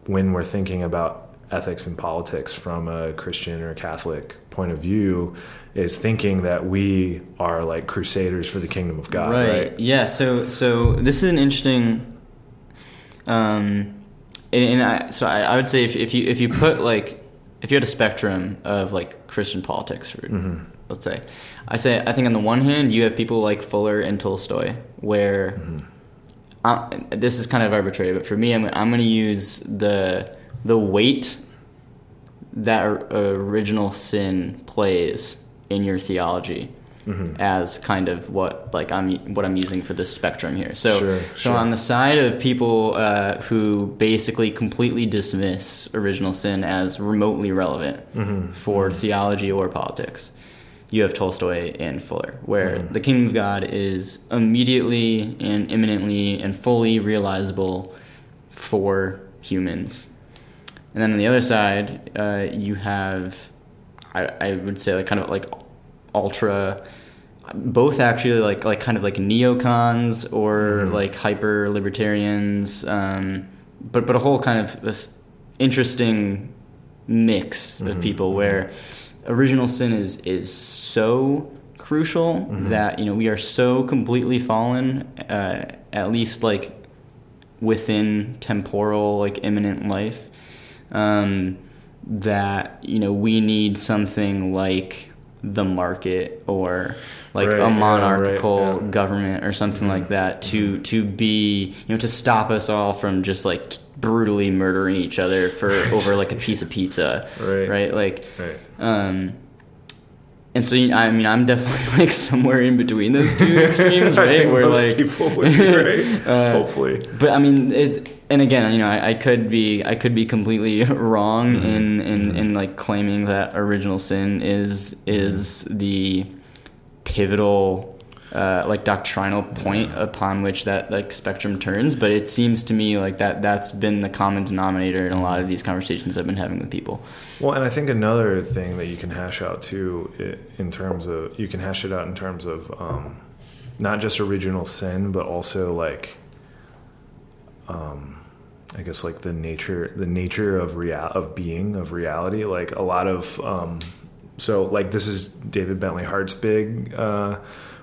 when we're thinking about ethics and politics from a christian or catholic point of view is thinking that we are like crusaders for the kingdom of god right, Yeah. So so this is an interesting. Um, and, and I so I, I would say if if you if you put like if you had a spectrum of like Christian politics, for, Mhm. let's say, I say I think on the one hand you have people like Fuller and Tolstoy, where Mhm. uh, this is kind of arbitrary, but for me, I'm I'm going to use the the weight that or- original sin plays in your theology Mhm. as kind of what like I'm what I'm using for this spectrum here. So Sure, so sure. on the side of people uh, who basically completely dismiss original sin as remotely relevant Mhm. for theology or politics. You have Tolstoy and Fuller, where Mhm. the kingdom of God is immediately and imminently and fully realizable for humans. And then on the other side, uh, you have, I, I would say, like kind of like ultra, both actually like like kind of like neocons or Mhm. like hyper libertarians, um, but but a whole kind of interesting mix of Mhm. people where original sin is is so crucial Mhm. that you know we are so completely fallen, uh, at least like within temporal like imminent life um, that you know we need something like the market or like Right, a yeah, monarchical right, yeah. government or something Mhm. like that to to be you know to stop us all from just like brutally murdering each other for <laughs> over like a piece of pizza. Right. right? Like right. um and so I mean I'm definitely <laughs> like somewhere in between those two <laughs> extremes right? where like people would be right? Uh, hopefully. but I mean, it, and again, you know, I, I could be, I could be completely <laughs> wrong Mhm. in, in, Mhm. in like claiming that original sin is is the pivotal uh, like doctrinal point upon which that like spectrum turns, but it seems to me like that that's been the common denominator in a lot of these conversations I've been having with people. Well, and I think another thing that you can hash out too, in terms of you can hash it out in terms of um, not just original sin, but also like, um, I guess like the nature, the nature of real of being of reality. Like a lot of, um, so like this is David Bentley Hart's big uh,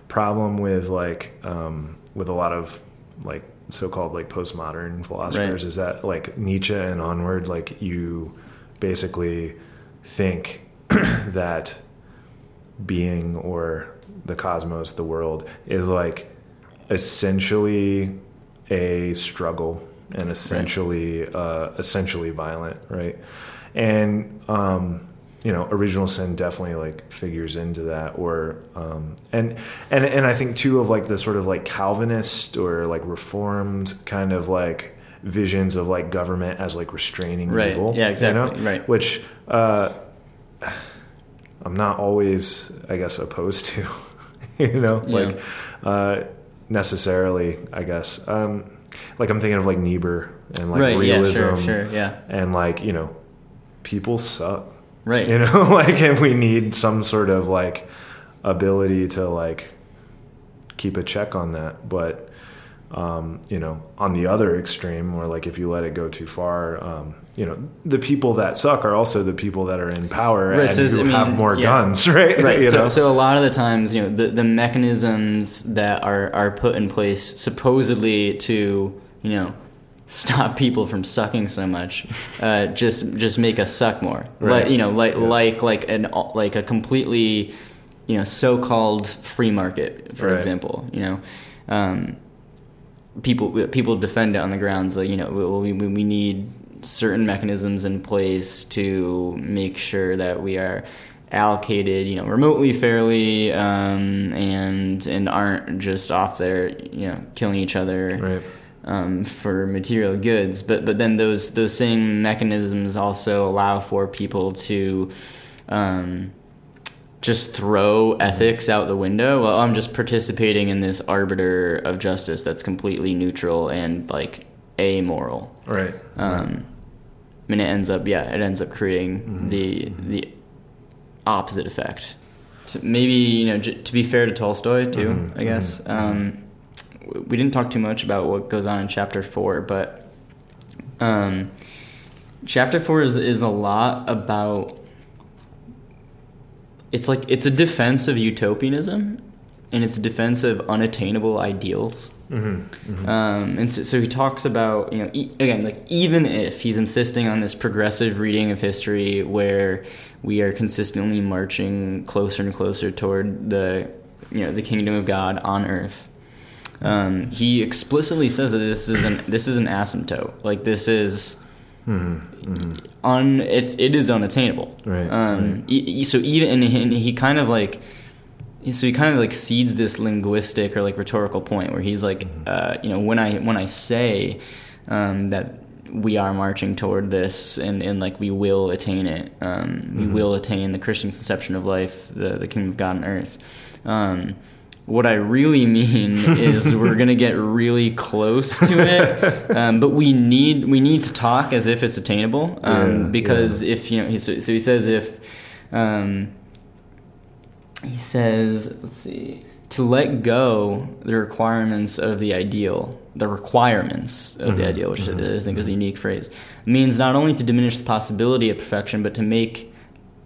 problem with like um, with a lot of like so-called like postmodern philosophers Right. is that like Nietzsche and onward, like you basically think <clears throat> that being or the cosmos, the world, is like essentially a struggle and essentially uh, essentially violent, right? And um, you know, original sin definitely like figures into that, or um, and and and I think too of like the sort of like Calvinist or like Reformed kind of like visions of like government as like restraining Right. evil. Yeah, you exactly. know? Right. Which uh, I'm not always, I guess, opposed to. <laughs> you know, Yeah. like uh, necessarily, I guess. Um, like I'm thinking of like Niebuhr and like right? realism, Yeah. Sure. Sure. Yeah. and like you know, people suck. Right. You know, <laughs> like, and we need some sort of like ability to like keep a check on that. But, um, you know, on the other extreme, or like if you let it go too far, um, you know, the people that suck are also the people that are in power Right, and so, who I mean, have more yeah. guns, <laughs> right? right you so, know? so a lot of the times you know the, the mechanisms that are, are put in place supposedly to you know <laughs> stop people from sucking so much uh, just just make us suck more Right. like you know like Yes. like like an like a completely you know so-called free market for Right. example you know um, people people defend it on the grounds like you know we, we, we need certain mechanisms in place to make sure that we are allocated you know remotely fairly um, and and aren't just off there you know killing each other right. um, for material goods, but but then those those same mechanisms also allow for people to um, just throw ethics out the window. Well, I'm just participating in this arbiter of justice that's completely neutral and like amoral. Right. Um, I mean, it ends up yeah, it ends up creating Mm-hmm. the the opposite effect. So maybe you know, j- to be fair to Tolstoy too, Mhm, I guess. mhm, Um, we didn't talk too much about what goes on in chapter four, but um, chapter four is is a lot about. It's like it's a defense of utopianism, and it's a defense of unattainable ideals. Mm-hmm. Um, and so, so he talks about, you know, e- again, like even if he's insisting on this progressive reading of history where we are consistently marching closer and closer toward the, you know, the kingdom of God on earth. Um, he explicitly says that this is an this is an asymptote. Like this is Mm-hmm. un it's it is unattainable. Right, Um. right. e- so even and he, and he kind of like. So he kind of like cedes this linguistic or like rhetorical point where he's like, uh, you know, when I when I say um, that we are marching toward this and, and like we will attain it, um, we will attain the Christian conception of life, the the kingdom of God on earth. Um, what I really mean is we're gonna get really close to it, <laughs> um, but we need we need to talk as if it's attainable. Um, Yeah, because if you know, he, so, so he says if um, he says, let's see, to let go the requirements of the ideal, the requirements of the Mhm, ideal, which mhm, I think is a unique phrase, means not only to diminish the possibility of perfection, but to make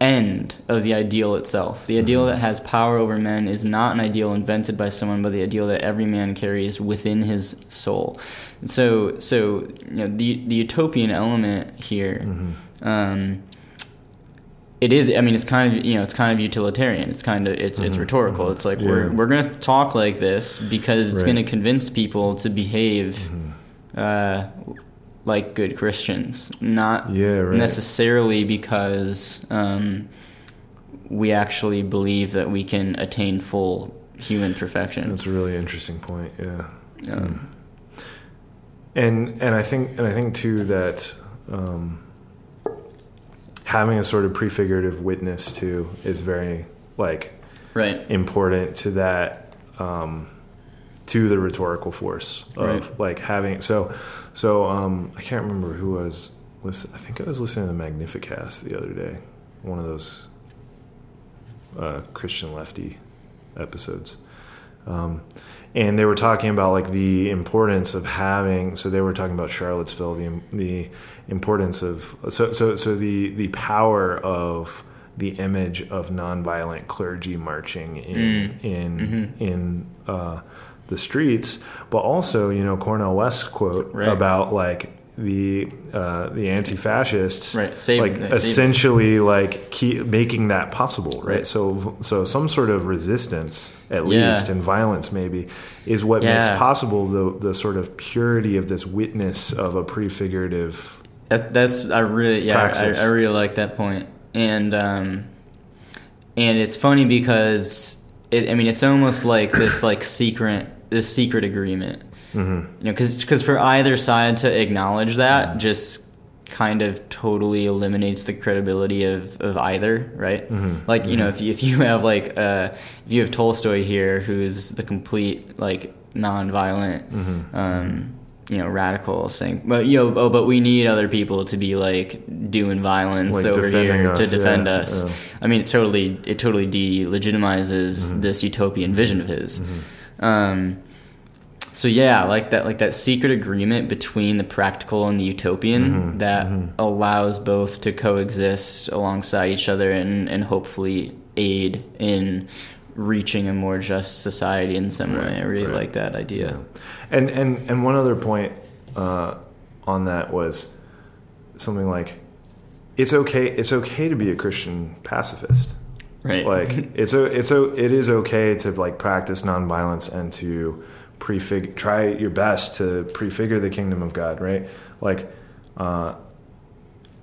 end of the ideal itself. The ideal Mhm. that has power over men is not an ideal invented by someone, but the ideal that every man carries within his soul. And so, so you know, the the utopian element here. Mm-hmm. Um, it is. I mean, it's kind of you know, it's kind of utilitarian. It's kind of it's it's Mhm, rhetorical. mhm. It's like Yeah. we're we're gonna talk like this because it's Right. gonna convince people to behave Mm-hmm. uh, like good Christians, not Yeah, right. necessarily because um, we actually believe that we can attain full human perfection. That's a really interesting point. Yeah. Um, and and I think and I think too that um, having a sort of prefigurative witness too is very like right. important to that um, to the rhetorical force of Right. like having so so um, I can't remember who I was listen I think I was listening to the Magnificast the other day one of those uh, Christian lefty episodes. Um, and they were talking about like the importance of having so they were talking about Charlottesville the the importance of so so so the the power of the image of nonviolent clergy marching in in in uh, the streets, but also you know Cornel West quote Right. about like the uh, the anti-fascists Right, save- like save- essentially like keep making that possible right? Right. so so some sort of resistance at Yeah. least and violence maybe is what Yeah. makes possible the the sort of purity of this witness of a prefigurative That, that's I really yeah I, I really like that point and um and it's funny because it I mean it's almost like this like secret this secret agreement Mm-hmm. you know because for either side to acknowledge that just kind of totally eliminates the credibility of, of either right Mm-hmm. like you know if you, if you have like uh if you have Tolstoy here who's the complete like nonviolent Mm-hmm. um you know radical saying but you know oh but we need other people to be like doing violence Like over here to defend yeah, us yeah. I mean it totally it totally delegitimizes Mm-hmm. this utopian vision of his um so yeah, like that, like that secret agreement between the practical and the utopian Mm-hmm. that allows both to coexist alongside each other and, and hopefully aid in reaching a more just society in some way. I really right. like that idea. And and and one other point uh, on that was something like it's okay it's okay to be a Christian pacifist. Right. Like it's a it's a it is okay to like practice nonviolence and to prefigure try your best to prefigure the kingdom of God, right? Like uh,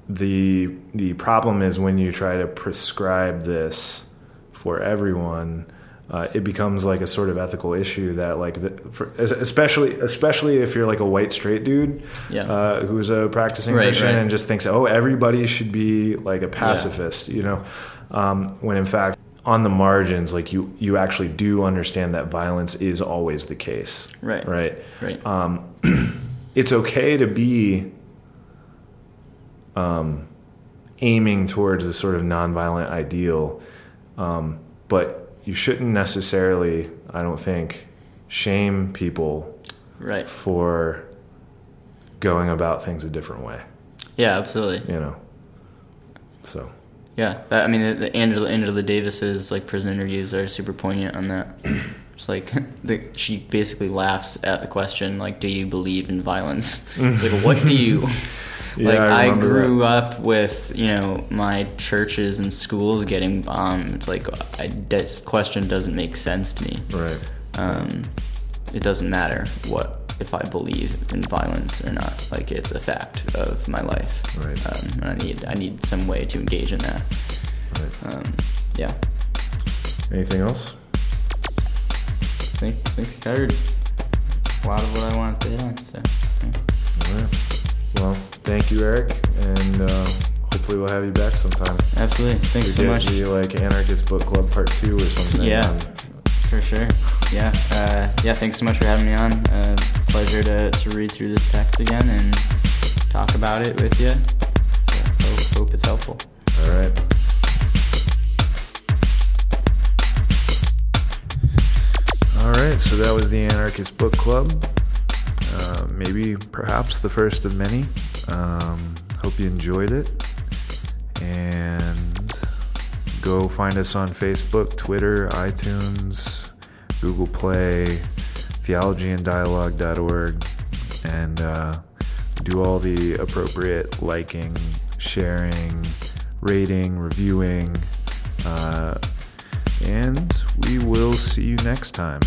the the problem is when you try to prescribe this for everyone uh, it becomes like a sort of ethical issue that like the, for, especially especially if you're like a white straight dude Yeah. uh, who's a practicing Right, Christian right. and just thinks oh everybody should be like a pacifist you know um, when in fact on the margins like you you actually do understand that violence is always the case Right. right right. um, <clears throat> it's okay to be um, aiming towards this sort of nonviolent ideal, um, but you shouldn't necessarily, I don't think, shame people right. for going about things a different way. Yeah, absolutely. You know, so Yeah, that, I mean, the, the Angela Angela Davis's like prison interviews are super poignant on that. It's like <laughs> the, she basically laughs at the question like, "Do you believe in violence?" <laughs> like, what do you? <laughs> Yeah, like, I I, grew up with you know my churches and schools getting bombed. It's like I, this question doesn't make sense to me. right, Um, it doesn't matter what if I believe in violence or not. Like it's a fact of my life. Right. Um, and I need I need some way to engage in that. right. Um, yeah. Anything else? I think I think I covered a lot of what I wanted to hit on. So yeah. All right. Well, thank you, Eric, and uh, hopefully we'll have you back sometime. absolutely. Thanks so much. The, like Anarchist Book Club Part Two or something. Yeah. For sure. Yeah. Uh, yeah. Thanks so much for having me on. Uh, pleasure to, to read through this text again and talk about it with you. So hope, hope it's helpful. All right. All right, so that was the Anarchist Book Club. Uh, maybe, perhaps, the first of many. Um, hope you enjoyed it. And go find us on Facebook, Twitter, iTunes, Google Play, theologyanddialogue.org, and uh, do all the appropriate liking, sharing, rating, reviewing, uh, and we will see you next time.